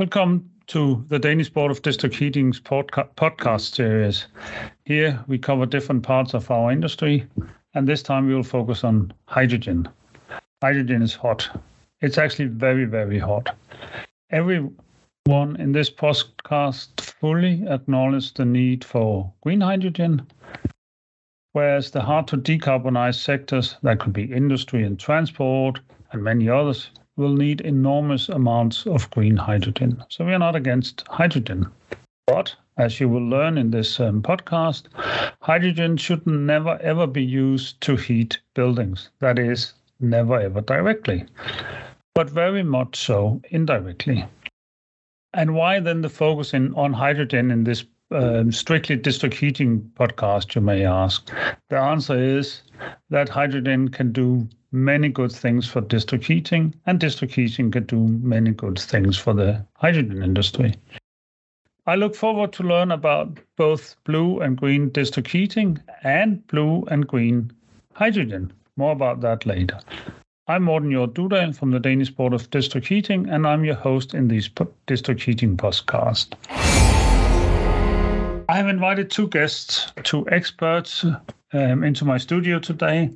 Welcome to the Danish Board of District Heating's podca- podcast series. Here we cover different parts of our industry, and this time we will focus on hydrogen. Hydrogen is hot. It's actually very, very hot. Everyone in this podcast fully acknowledges the need for green hydrogen, whereas the hard to decarbonize sectors, that could be industry and transport and many others, will need enormous amounts of green hydrogen. So we are not against hydrogen. But as you will learn in this um, podcast, hydrogen should never ever be used to heat buildings. That is, never ever directly, but very much so indirectly. And why then the focus in, on hydrogen in this um, strictly district heating podcast, you may ask? The answer is that hydrogen can do many good things for district heating, and district heating can do many good things for the hydrogen industry. I look forward to learn about both blue and green district heating and blue and green hydrogen. More about that later. I'm Morten Jordt from the Danish Board of District Heating, and I'm your host in this District Heating podcast. I have invited two guests, two experts um, into my studio today.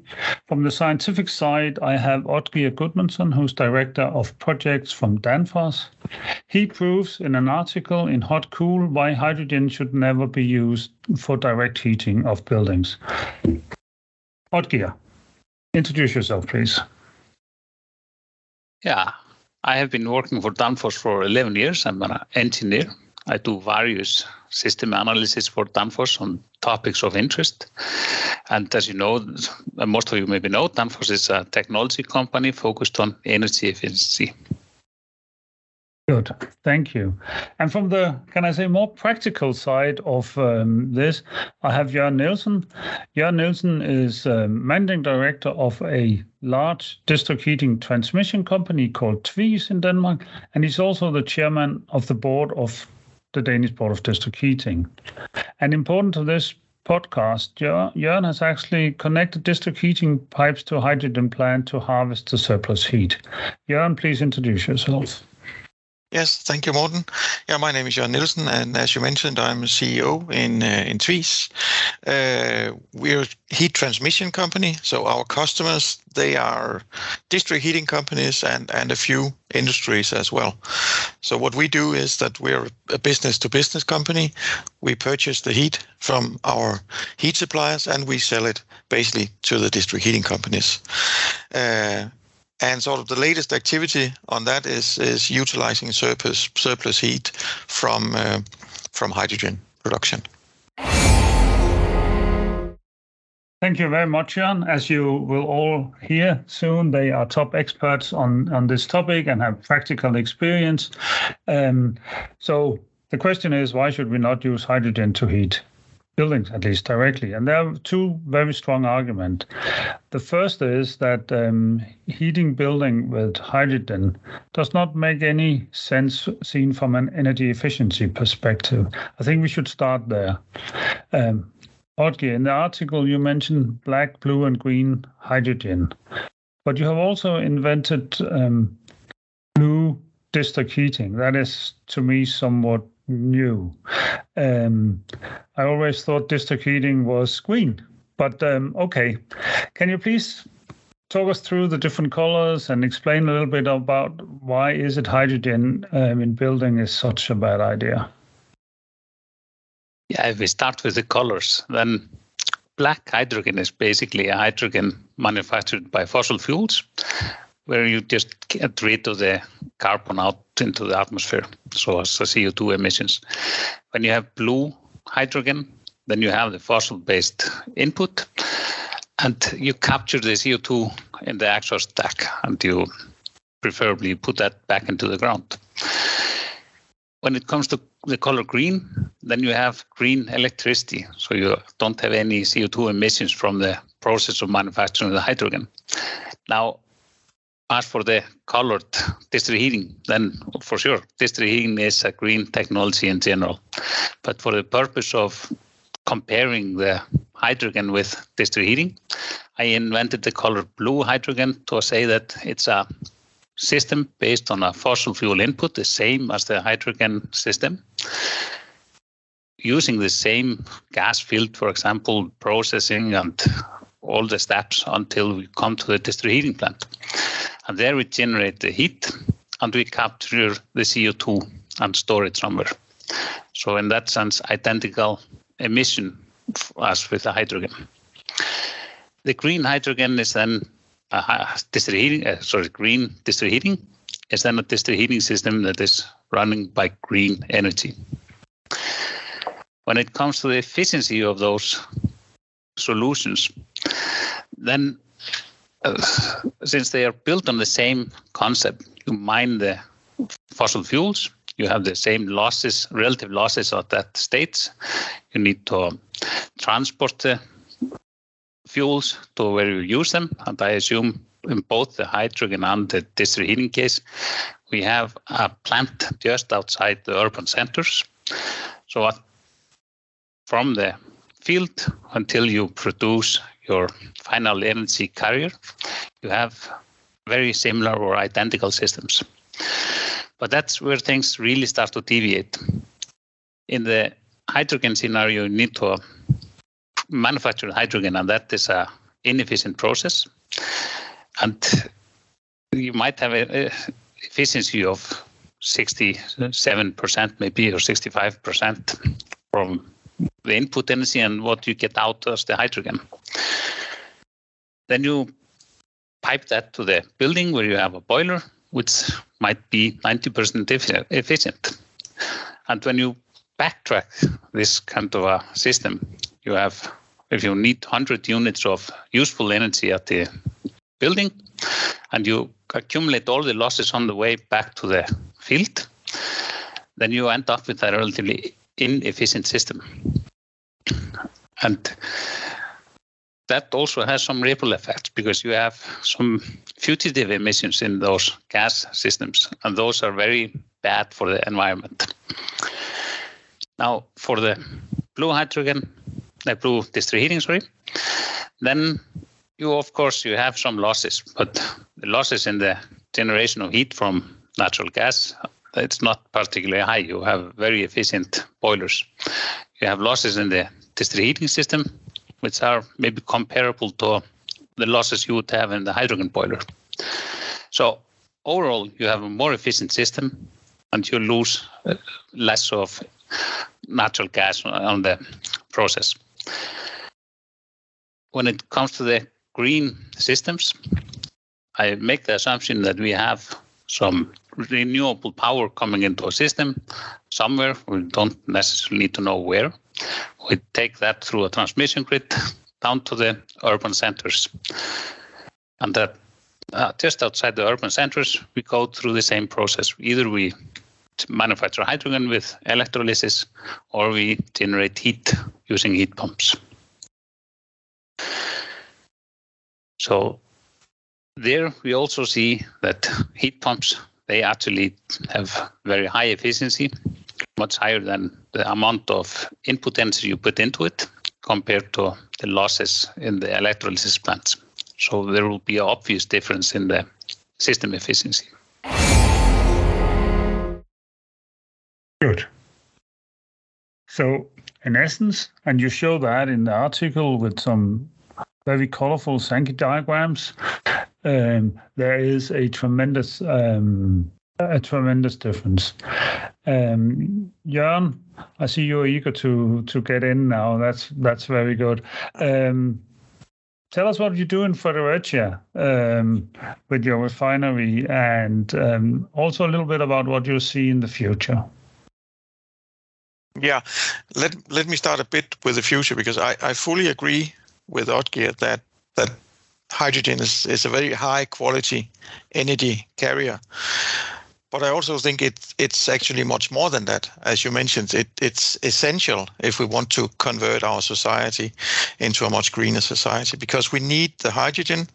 From the scientific side, I have Oddgeir Gudmundsson, who's Director of Projects from Danfoss. He proves in an article in Hot Cool why hydrogen should never be used for direct heating of buildings. Oddgeir, introduce yourself, please. Yeah, I have been working for Danfoss for 11 years. I'm an engineer. I do various system analysis for Danfoss on topics of interest. And as you know, most of you maybe know, Danfoss is a technology company focused on energy efficiency. Good, thank you. And from the, can I say, more practical side of um, this, I have Jørgen Nielsen. Jørgen Nielsen is um, managing director of a large district heating transmission company called Tvis in Denmark, and he's also the chairman of the board of the Danish Board of District Heating. And important to this podcast, Jørgen has actually connected district heating pipes to a hydrogen plant to harvest the surplus heat. Jørgen, please introduce yourself. Yes, thank you, Morten. Yeah, my name is Jørgen Nielsen, and as you mentioned, I'm CEO in uh, in Tvis. Uh, we're a heat transmission company, so our customers they are district heating companies and and a few industries as well. So what we do is that we're a business to business company. We purchase the heat from our heat suppliers and we sell it basically to the district heating companies. Uh, and sort of the latest activity on that is is utilizing surplus surplus heat from uh, from hydrogen production. Thank you very much, Jan. As you will all hear soon, they are top experts on, on this topic and have practical experience. Um, so the question is, why should we not use hydrogen to heat buildings, at least directly. And there are two very strong arguments. The first is that um, heating building with hydrogen does not make any sense seen from an energy efficiency perspective. I think we should start there. Um, in the article you mentioned black, blue, and green hydrogen, but you have also invented um, blue district heating. That is, to me, somewhat new. Um, I always thought district heating was green, but um, okay. Can you please talk us through the different colors and explain a little bit about why is it hydrogen um, in building is such a bad idea? Yeah, if we start with the colors, then black hydrogen is basically a hydrogen manufactured by fossil fuels where you just get rid of the carbon out into the atmosphere, so as the CO2 emissions. When you have blue hydrogen, then you have the fossil-based input, and you capture the CO2 in the actual stack, and you preferably put that back into the ground. When it comes to the color green, then you have green electricity, so you don't have any CO2 emissions from the process of manufacturing the hydrogen. Now, as for the colored district heating, then for sure, district heating is a green technology in general. But for the purpose of comparing the hydrogen with district heating, I invented the color blue hydrogen to say that it's a system based on a fossil fuel input, the same as the hydrogen system, using the same gas field, for example, processing and all the steps until we come to the district heating plant. And there we generate the heat and we capture the CO2 and store it somewhere. So in that sense, identical emission as with the hydrogen. The green hydrogen is then a district heating, uh, sorry, green district heating is then a district heating system that is running by green energy. When it comes to the efficiency of those solutions, then since they are built on the same concept, you mine the fossil fuels, you have the same losses, relative losses of that state. You need to transport the fuels to where you use them. And I assume in both the hydrogen and the district heating case, we have a plant just outside the urban centers. So from the field until you produce your final energy carrier, you have very similar or identical systems. But that's where things really start to deviate. In the hydrogen scenario, you need to uh, manufacture hydrogen, and that is a inefficient process. And you might have an efficiency of 67% maybe or 65% from the input energy and what you get out as the hydrogen. Then you pipe that to the building where you have a boiler, which might be 90% efficient. And when you backtrack this kind of a system, you have, if you need 100 units of useful energy at the building, and you accumulate all the losses on the way back to the field, then you end up with a relatively inefficient system. And that also has some ripple effects because you have some fugitive emissions in those gas systems, and those are very bad for the environment. Now, for the blue hydrogen, the blue district heating, sorry, then you of course you have some losses, but the losses in the generation of heat from natural gas it's not particularly high. You have very efficient boilers. You have losses in the district heating system, which are maybe comparable to the losses you would have in the hydrogen boiler. So overall, you have a more efficient system, and you lose uh, less of natural gas on the process. When it comes to the green systems, I make the assumption that we have some renewable power coming into a system somewhere. We don't necessarily need to know where. We take that through a transmission grid down to the urban centers. And that uh, just outside the urban centers, we go through the same process. Either we manufacture hydrogen with electrolysis or we generate heat using heat pumps. So there we also see that heat pumps they actually have very high efficiency, much higher than the amount of input energy you put into it compared to the losses in the electrolysis plants. So there will be an obvious difference in the system efficiency. Good. So, in essence, and you show that in the article with some very colorful Sankey diagrams, um, there is a tremendous um, a tremendous difference. Um, Jørn, I see you're eager to to get in now. That's that's very good. Um, tell us what you do in Fredericia um, with your refinery, and um, also a little bit about what you see in the future. Yeah, let let me start a bit with the future because I, I fully agree with Oddgeir that that hydrogen is, is a very high quality energy carrier. But I also think it, it's actually much more than that. As you mentioned, it, it's essential if we want to convert our society into a much greener society because we need the hydrogen,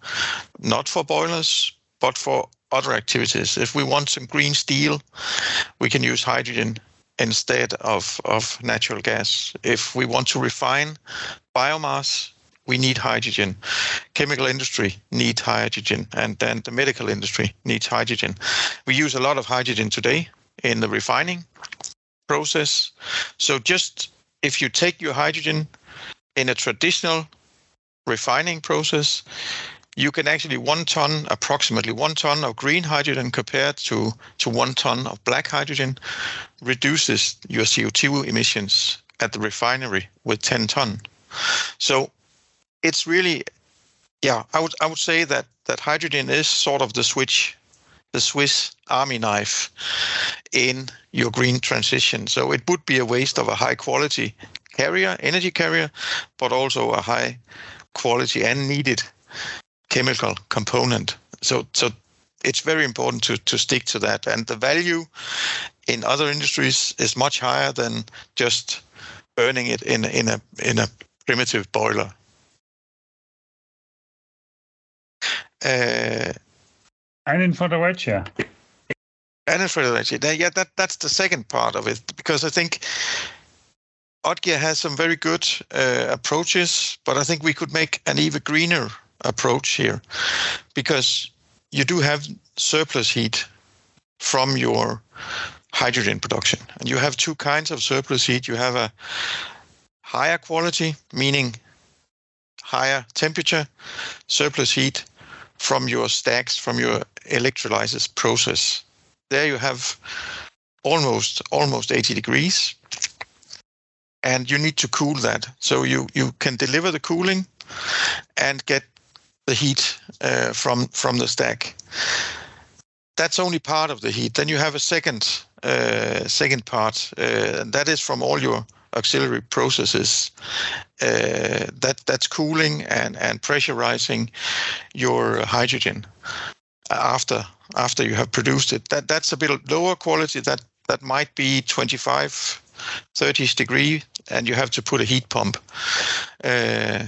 not for boilers, but for other activities. If we want some green steel, we can use hydrogen instead of, of natural gas. If we want to refine biomass, we need hydrogen. Chemical industry needs hydrogen, and then the medical industry needs hydrogen. We use a lot of hydrogen today in the refining process. So just if you take your hydrogen in a traditional refining process, you can actually one ton, approximately one ton of green hydrogen compared to, to one ton of black hydrogen reduces your CO2 emissions at the refinery with 10 ton. So it's really, yeah, I would I would say that that hydrogen is sort of the switch, the Swiss Army knife in your green transition. So it would be a waste of a high quality carrier, energy carrier, but also a high quality and needed chemical component. So so it's very important to to stick to that. And the value in other industries is much higher than just burning it in in a in a primitive boiler. Uh, and in Fredericia. And in Fredericia. Yeah, that that's the second part of it because I think Oddgeir has some very good uh, approaches, but I think we could make an even greener approach here because you do have surplus heat from your hydrogen production. And you have two kinds of surplus heat. You have a higher quality, meaning higher temperature surplus heat from your stacks, from your electrolysis process. There you have almost almost 80 degrees. And you need to cool that. So you you can deliver the cooling and get the heat uh, from from the stack. That's only part of the heat. Then you have a second uh, second part uh, and that is from all your auxiliary processes uh, that that's cooling and and pressurizing your hydrogen after after you have produced it that that's a bit lower quality that that might be 25 30 degree and you have to put a heat pump uh,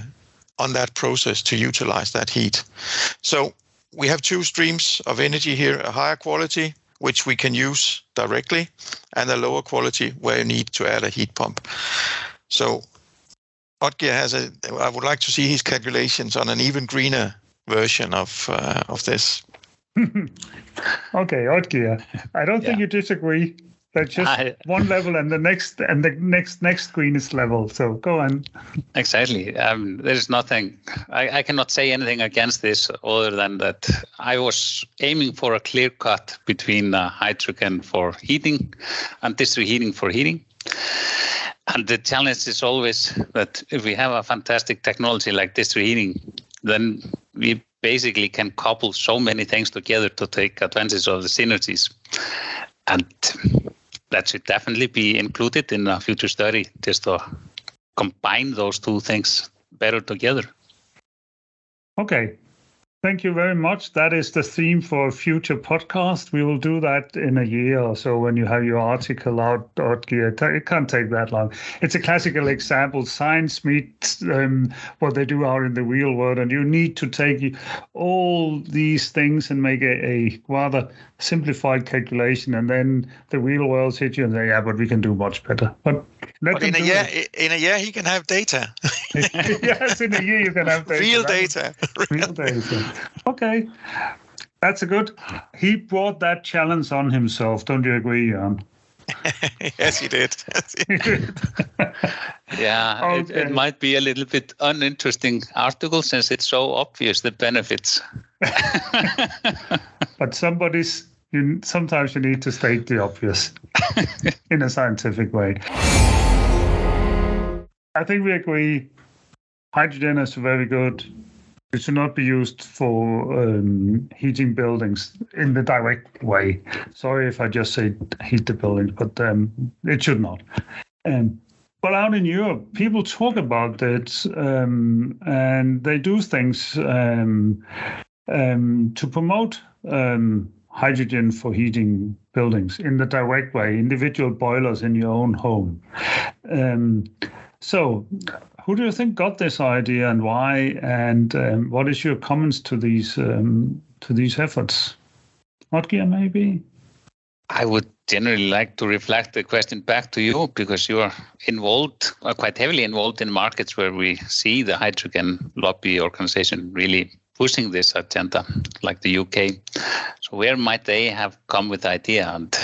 on that process to utilize that heat so we have two streams of energy here a higher quality which we can use directly, and a lower quality where you need to add a heat pump. So Oddgeir has a. I would like to see his calculations on an even greener version of uh, of this. okay, Oddgeir. I don't yeah. think you disagree. That's just I, one level and the next and the next next greenest level. So go on. Exactly. Um, there is nothing. I, I cannot say anything against this other than that I was aiming for a clear cut between uh, hydrogen for heating and district heating for heating. And the challenge is always that if we have a fantastic technology like district heating, then we basically can couple so many things together to take advantage of the synergies. And that should definitely be included in a future study just to combine those two things better together. Okay, Thank you very much. That is the theme for a future podcast. We will do that in a year or so when you have your article out. It can't take that long. It's a classical example. Science meets um, what they do out in the real world, and you need to take all these things and make a, a rather simplified calculation, and then the real world hits you and say, "Yeah, but we can do much better." But but in a year, it. in a year, he can have data. yes, in a year you can have data. Real data. Real data. Okay, that's a good. He brought that challenge on himself. Don't you agree, Jan? yes, he did. yeah, okay. it, it, might be a little bit uninteresting article since it's so obvious the benefits. but somebody's you sometimes you need to state the obvious in a scientific way. I think we agree hydrogen is very good. It should not be used for um, heating buildings in the direct way. Sorry if I just say heat the buildings, but um, it should not. Um, but out in Europe, people talk about it um, and they do things um, um, to promote hydrogen for heating buildings in the direct way, individual boilers in your own home. Um, so, who do you think got this idea and why? And um, what is your comments to these um, to these efforts? Oddgeir, maybe. I would generally like to reflect the question back to you because you are involved, uh, quite heavily involved in markets where we see the hydrogen lobby organization really pushing this agenda, like the UK. So where might they have come with the idea? And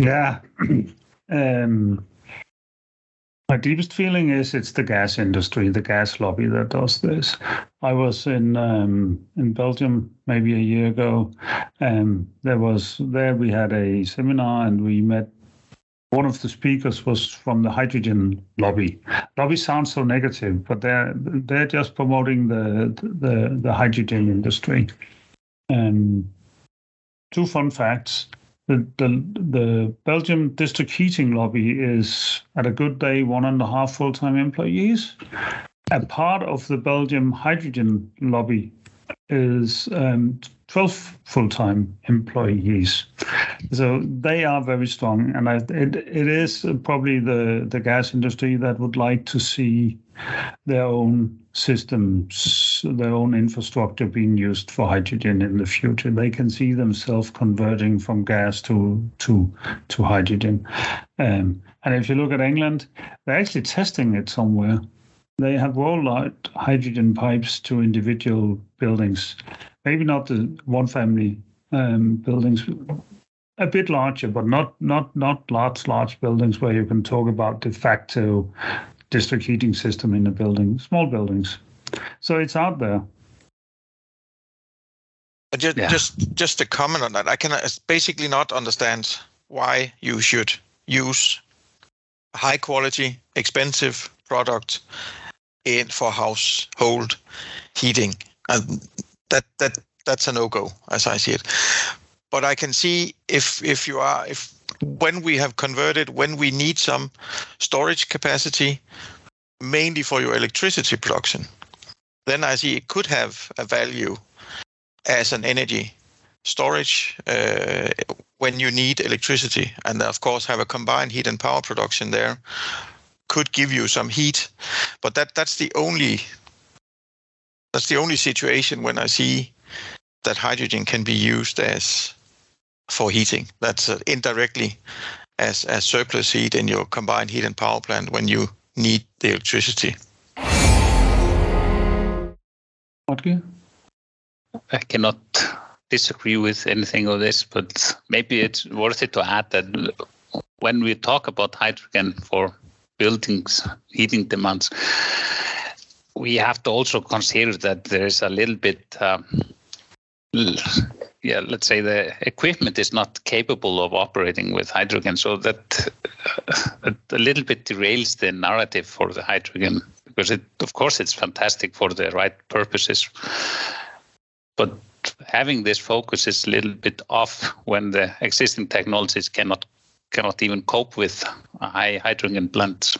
yeah, um, my deepest feeling is it's the gas industry, the gas lobby that does this. I was in um, in Belgium maybe a year ago. Um, there was there we had a seminar and we met. One of the speakers was from the hydrogen lobby. Lobby sounds so negative, but they're they're just promoting the the, the hydrogen industry. Um, two fun facts the, the, the Belgium district heating lobby is at a good day one and a half full time employees. A part of the Belgium hydrogen lobby is um, 12 full time employees. So they are very strong. And I, it, it is probably the, the gas industry that would like to see their own systems, their own infrastructure being used for hydrogen in the future. They can see themselves converting from gas to to to hydrogen. Um, and if you look at England, they're actually testing it somewhere. They have rolled out hydrogen pipes to individual buildings, maybe not the one family um, buildings, a bit larger, but not not not large large buildings where you can talk about de facto district heating system in a building, small buildings. So it's out there. Just, yeah. just, just a comment on that. I can uh, basically not understand why you should use high quality, expensive product in for household heating, and that that that's a no go as I see it. But I can see if if you are if when we have converted, when we need some storage capacity, mainly for your electricity production, then I see it could have a value as an energy storage uh, when you need electricity, and of course have a combined heat and power production there could give you some heat, but that that's the only that's the only situation when I see that hydrogen can be used as for heating. That's uh, indirectly as as surplus heat in your combined heat and power plant when you need the electricity. Okay. I cannot disagree with anything of this, but maybe it's worth it to add that when we talk about hydrogen for buildings heating demands, we have to also consider that there is a little bit um, yeah, let's say the equipment is not capable of operating with hydrogen, so that uh, a little bit derails the narrative for the hydrogen because it, of course, it's fantastic for the right purposes, but having this focus is a little bit off when the existing technologies cannot cannot even cope with high hydrogen plants.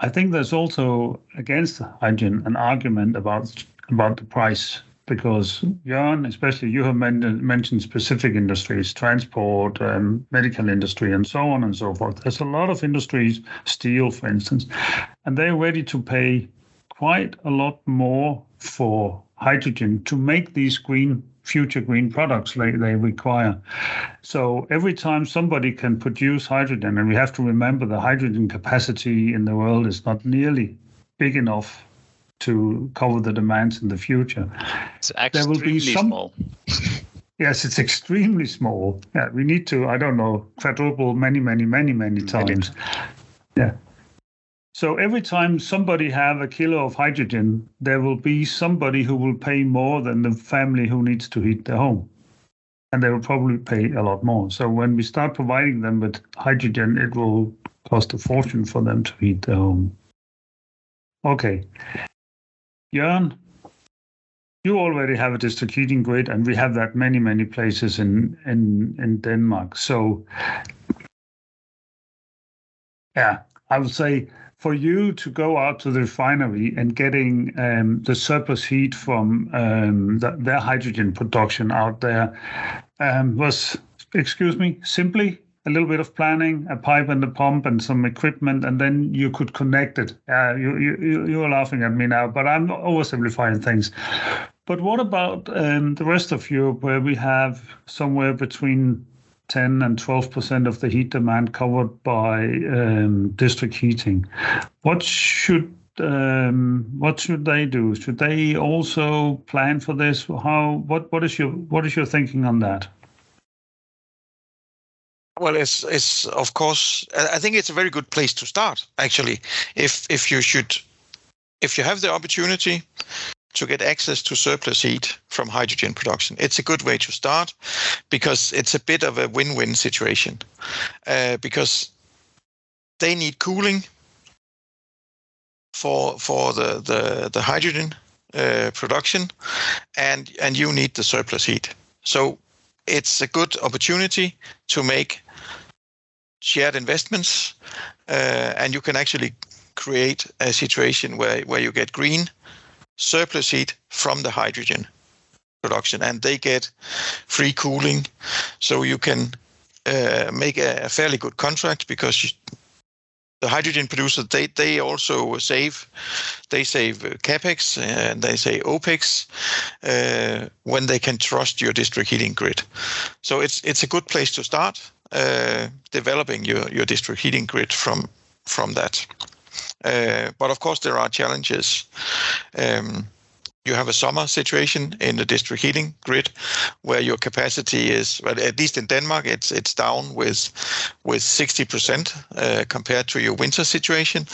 I think there's also against hydrogen an argument about about the price because Jan, especially you have mentioned specific industries, transport, um, medical industry, and so on and so forth. There's a lot of industries, steel, for instance, and they're ready to pay quite a lot more for hydrogen to make these green future green products they, they require. So every time somebody can produce hydrogen, and we have to remember the hydrogen capacity in the world is not nearly big enough to cover the demands in the future. It's there will be some, small. yes, it's extremely small. Yeah, we need to, I don't know, quadruple many, many, many, many times. Yeah. So every time somebody have a kilo of hydrogen, there will be somebody who will pay more than the family who needs to heat their home. And they will probably pay a lot more. So when we start providing them with hydrogen, it will cost a fortune for them to heat their home. Okay. Jørn, you already have a district heating grid, and we have that many, many places in in in Denmark. So, yeah, I would say for you to go out to the refinery and getting um, the surplus heat from um, the, their hydrogen production out there um, was, excuse me, simply a little bit of planning, a pipe and a pump and some equipment, and then you could connect it. Uh, you, you, you're laughing at me now, but I'm oversimplifying things. But what about um, the rest of Europe, where we have somewhere between 10 and 12 percent of the heat demand covered by um, district heating? What should um, what should they do? Should they also plan for this? How what what is your what is your thinking on that? Well, it's it's of course. I think it's a very good place to start. Actually, if if you should, if you have the opportunity to get access to surplus heat from hydrogen production, it's a good way to start because it's a bit of a win-win situation. Uh, because they need cooling for for the the, the hydrogen uh, production, and and you need the surplus heat. So it's a good opportunity to make shared investments, uh, and you can actually create a situation where, where you get green surplus heat from the hydrogen production, and they get free cooling. So you can uh, make a, fairly good contract because you, the hydrogen producers they they also save they save capex and they say opex uh, when they can trust your district heating grid. So it's it's a good place to start uh, developing your your district heating grid from from that. Uh, but of course, there are challenges. Um, you have a summer situation in the district heating grid where your capacity is well at least in Denmark it's it's down with with 60% uh, compared to your winter situation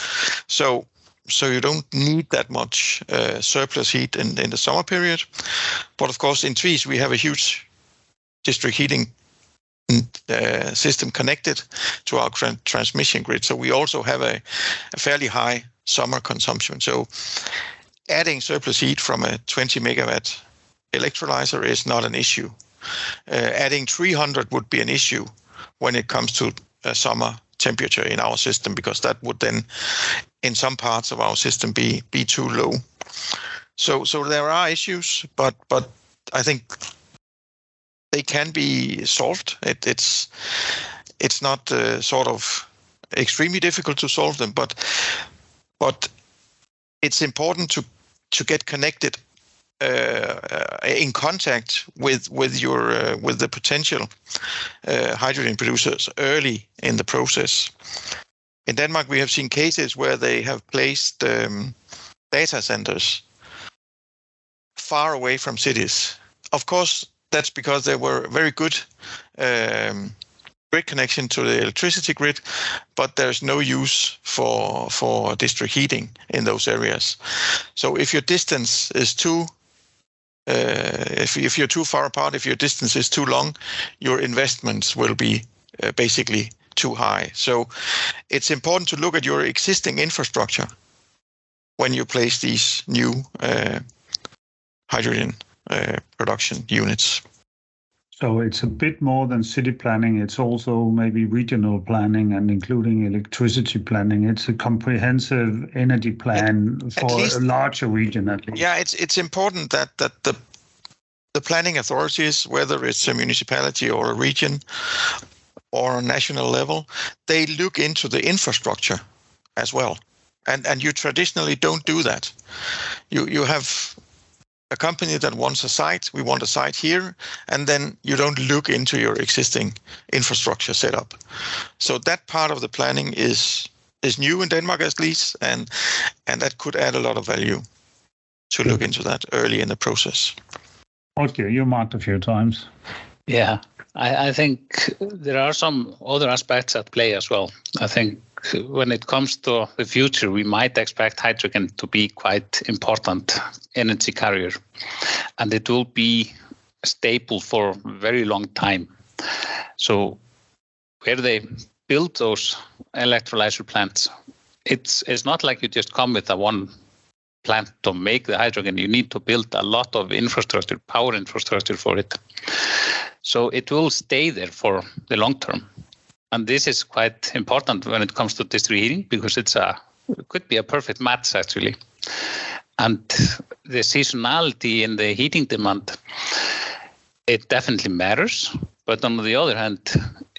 so so you don't need that much uh, surplus heat in, in the summer period but of course in Tvis we have a huge district heating uh, system connected to our transmission grid. So we also have a, a, fairly high summer consumption. So adding surplus heat from a 20 megawatt electrolyzer is not an issue. Uh, adding 300 would be an issue when it comes to a summer temperature in our system because that would then in some parts of our system be be too low so so there are issues but but i think they can be solved. It, it's it's not uh, sort of extremely difficult to solve them, but but it's important to to get connected uh, in contact with with your uh, with the potential uh, hydrogen producers early in the process. In Denmark, we have seen cases where they have placed um, data centers far away from cities. Of course, that's because they were very good um, grid connection to the electricity grid, but there's no use for for district heating in those areas. So if your distance is too uh, if, if you're too far apart, if your distance is too long, your investments will be uh, basically too high. So it's important to look at your existing infrastructure when you place these new uh, hydrogen Uh, production units. So it's a bit more than city planning. It's also maybe regional planning and including electricity planning. It's a comprehensive energy plan at, for at least, a larger region at least. Yeah, it's it's important that that the the planning authorities, whether it's a municipality or a region or a national level, they look into the infrastructure as well. And and you traditionally don't do that. You you have a company that wants a site, we want a site here, and then you don't look into your existing infrastructure setup. So that part of the planning is is new in Denmark at least, and and that could add a lot of value to look mm-hmm. into that early in the process. Okay, you marked a few times. Yeah, I, I think there are some other aspects at play as well. I think when it comes to the future, we might expect hydrogen to be quite important energy carrier, and it will be stable for a very long time. So, where they build those electrolyzer plants, it's it's not like you just come with a one plant to make the hydrogen. You need to build a lot of infrastructure, power infrastructure for it. So it will stay there for the long term. And this is quite important when it comes to district heating because it's a it could be a perfect match actually. And the seasonality in the heating demand, it definitely matters. But on the other hand,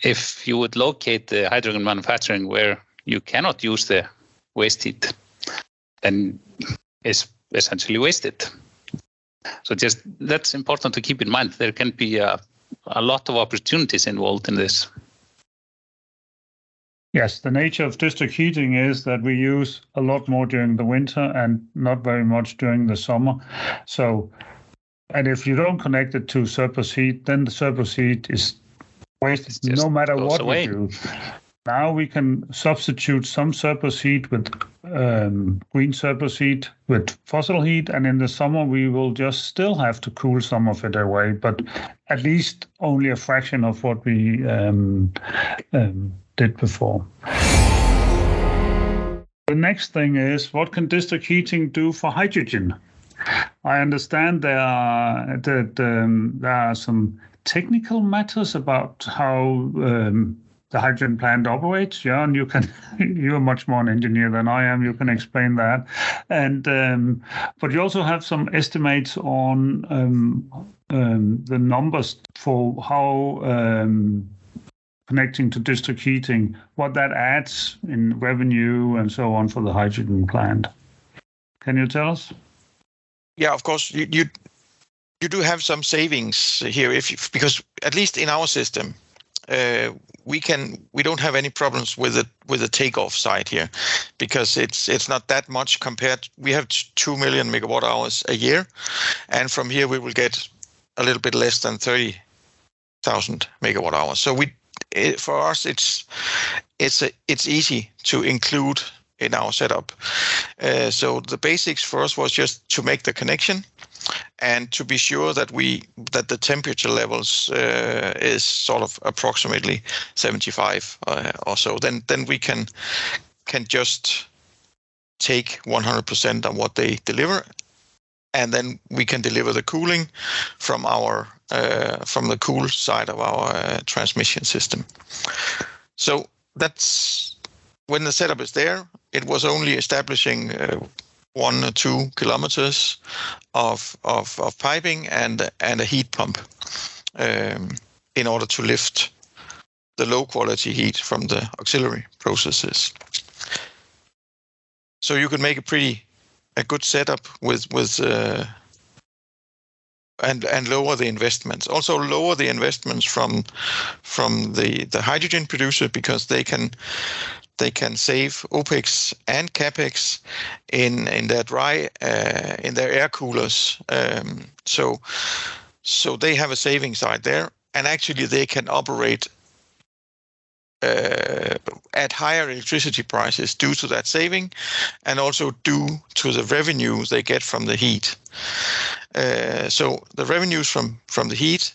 if you would locate the hydrogen manufacturing where you cannot use the waste heat, then it's essentially wasted. So just that's important to keep in mind. There can be a, a lot of opportunities involved in this. Yes, the nature of district heating is that we use a lot more during the winter and not very much during the summer. So, and if you don't connect it to surplus heat, then the surplus heat is wasted no matter what away. we do. Now we can substitute some surplus heat with um, green surplus heat with fossil heat, and in the summer we will just still have to cool some of it away, but at least only a fraction of what we um, um, did before. The next thing is what can district heating do for hydrogen? I understand there are that um, there are some technical matters about how um, the hydrogen plant operates. Yeah, and you can you're much more an engineer than I am. You can explain that, and um, but you also have some estimates on um, um, the numbers for how um, connecting to district heating, what that adds in revenue and so on for the hydrogen plant. Can you tell us? Yeah, of course. You you, you do have some savings here, if you, because at least in our system, uh, we can we don't have any problems with it with the takeoff side here, because it's it's not that much compared. We have two million megawatt hours a year, and from here we will get a little bit less than thirty thousand megawatt hours. So we it, for us, it's it's a, it's easy to include in our setup. Uh, so the basics for us was just to make the connection and to be sure that we that the temperature levels uh, is sort of approximately 75 uh, or so. Then then we can can just take 100% on what they deliver and then we can deliver the cooling from our from the cool side of our uh, transmission system. So that's when the setup is there. It was only establishing uh, one or two kilometers of, of, of piping and and a heat pump um, in order to lift the low quality heat from the auxiliary processes. So you can make a pretty a good setup with with uh, and and lower the investments. Also lower the investments from from the the hydrogen producer because they can they can save opex and capex in in their dry uh, in their air coolers. Um, so so they have a saving side there, and actually they can operate uh, at higher electricity prices due to that saving and also due to the revenue they get from the heat. Uh, so the revenues from, the heat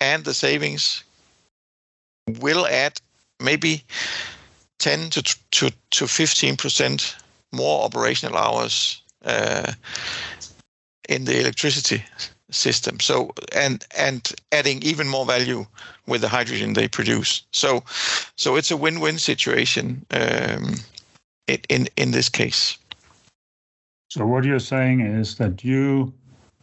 and the savings will add maybe 10 to, to, to 15% more operational hours uh, in the electricity system. So and adding even more value with the hydrogen they produce. So it's a win-win situation um, in this case. So what you're saying is that you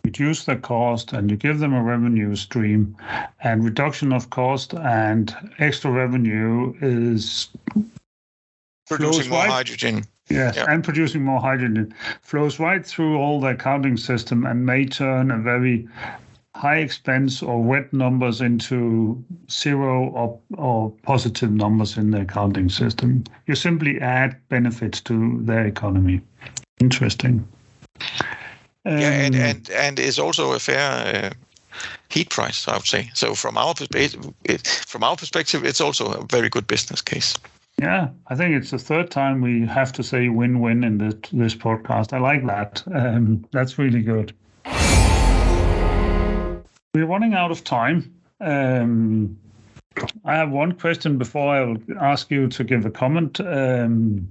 reduce the cost and you give them a revenue stream, and reduction of cost and extra revenue is producing more right, hydrogen. Yes, yeah. and producing more hydrogen flows right through all the accounting system and may turn a very high expense or wet numbers into zero or, or positive numbers in the accounting system. You simply add benefits to their economy. Interesting. Um, yeah, and, um, and and is also a fair uh, heat price, I would say. So from our perspective, from our perspective, it's also a very good business case. Yeah, I think it's the third time we have to say win-win in this, this podcast. I like that. Um, that's really good. We're running out of time. Um, I have one question before I will ask you to give a comment. Um,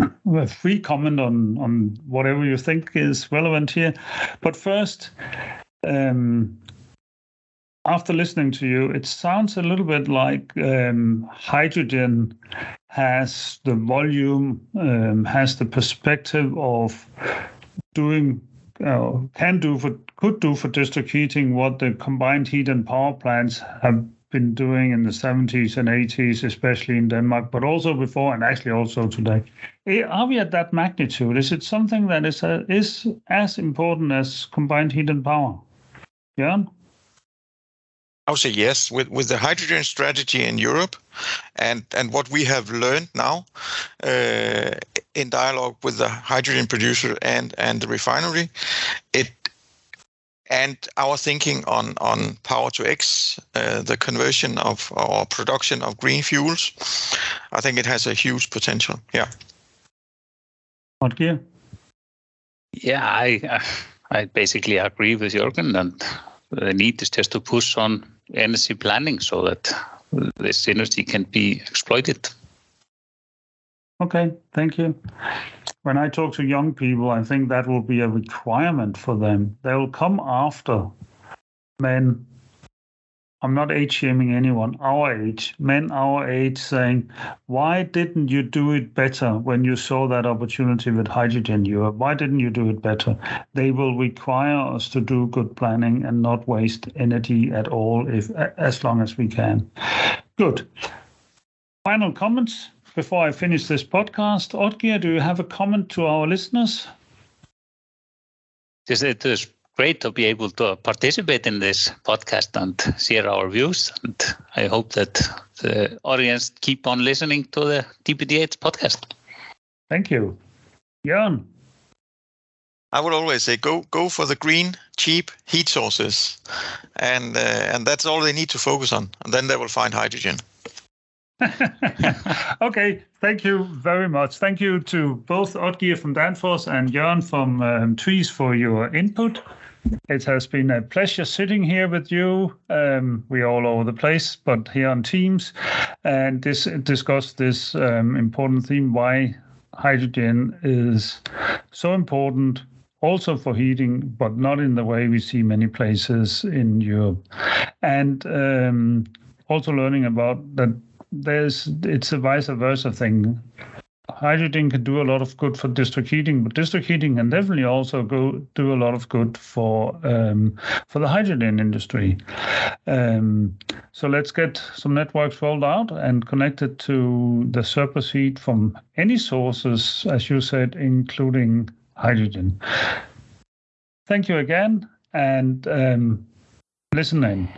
a free comment on on whatever you think is relevant here. But first, um, after listening to you, it sounds a little bit like um, hydrogen has the volume, um, has the perspective of doing, uh, can do for, could do for district heating what the combined heat and power plants have been doing in the 70s and 80s, especially in Denmark, but also before and actually also today. Eh, are we at that magnitude? Is it something that is, uh, is as important as combined heat and power? Jørgen? I would say yes. With with the hydrogen strategy in Europe, and and what we have learned now, uh, in dialogue with the hydrogen producer and and the refinery, it and our thinking on on power to X, uh, the conversion of our production of green fuels, I think it has a huge potential. Yeah. Oddgeir? Yeah, I I basically agree with Jørgen, and the need is just to push on energy planning so that this energy can be exploited. Okay, thank you. When I talk to young people, I think that will be a requirement for them. They will come after men I'm not age shaming anyone, our age, men our age, saying, Why didn't you do it better when you saw that opportunity with Hydrogen Europe? Why didn't you do it better? They will require us to do good planning and not waste energy at all, if as long as we can. Good. Final comments before I finish this podcast. Oddgeir, do you have a comment to our listeners? Just it is great to be able to participate in this podcast and share our views. And I hope that the audience keep on listening to the DBDH podcast. Thank you. Jan. I would always say go go for the green, cheap heat sources, and uh, and that's all they need to focus on, and then they will find hydrogen. okay, thank you very much. Thank you to both Oddgeir from Danfoss and Jørn from um, Tvis for your input. It has been a pleasure sitting here with you. Um, we're all over the place, but here on Teams, and this discuss this um, important theme: why hydrogen is so important, also for heating, but not in the way we see many places in Europe, and um, also learning about that. There's it's a vice versa thing hydrogen can do a lot of good for district heating, but district heating can definitely also go do a lot of good for um, for the hydrogen industry. Um, so let's get some networks rolled out and connected to the surplus heat from any sources, as you said, including hydrogen. Thank you again, and um, listen in.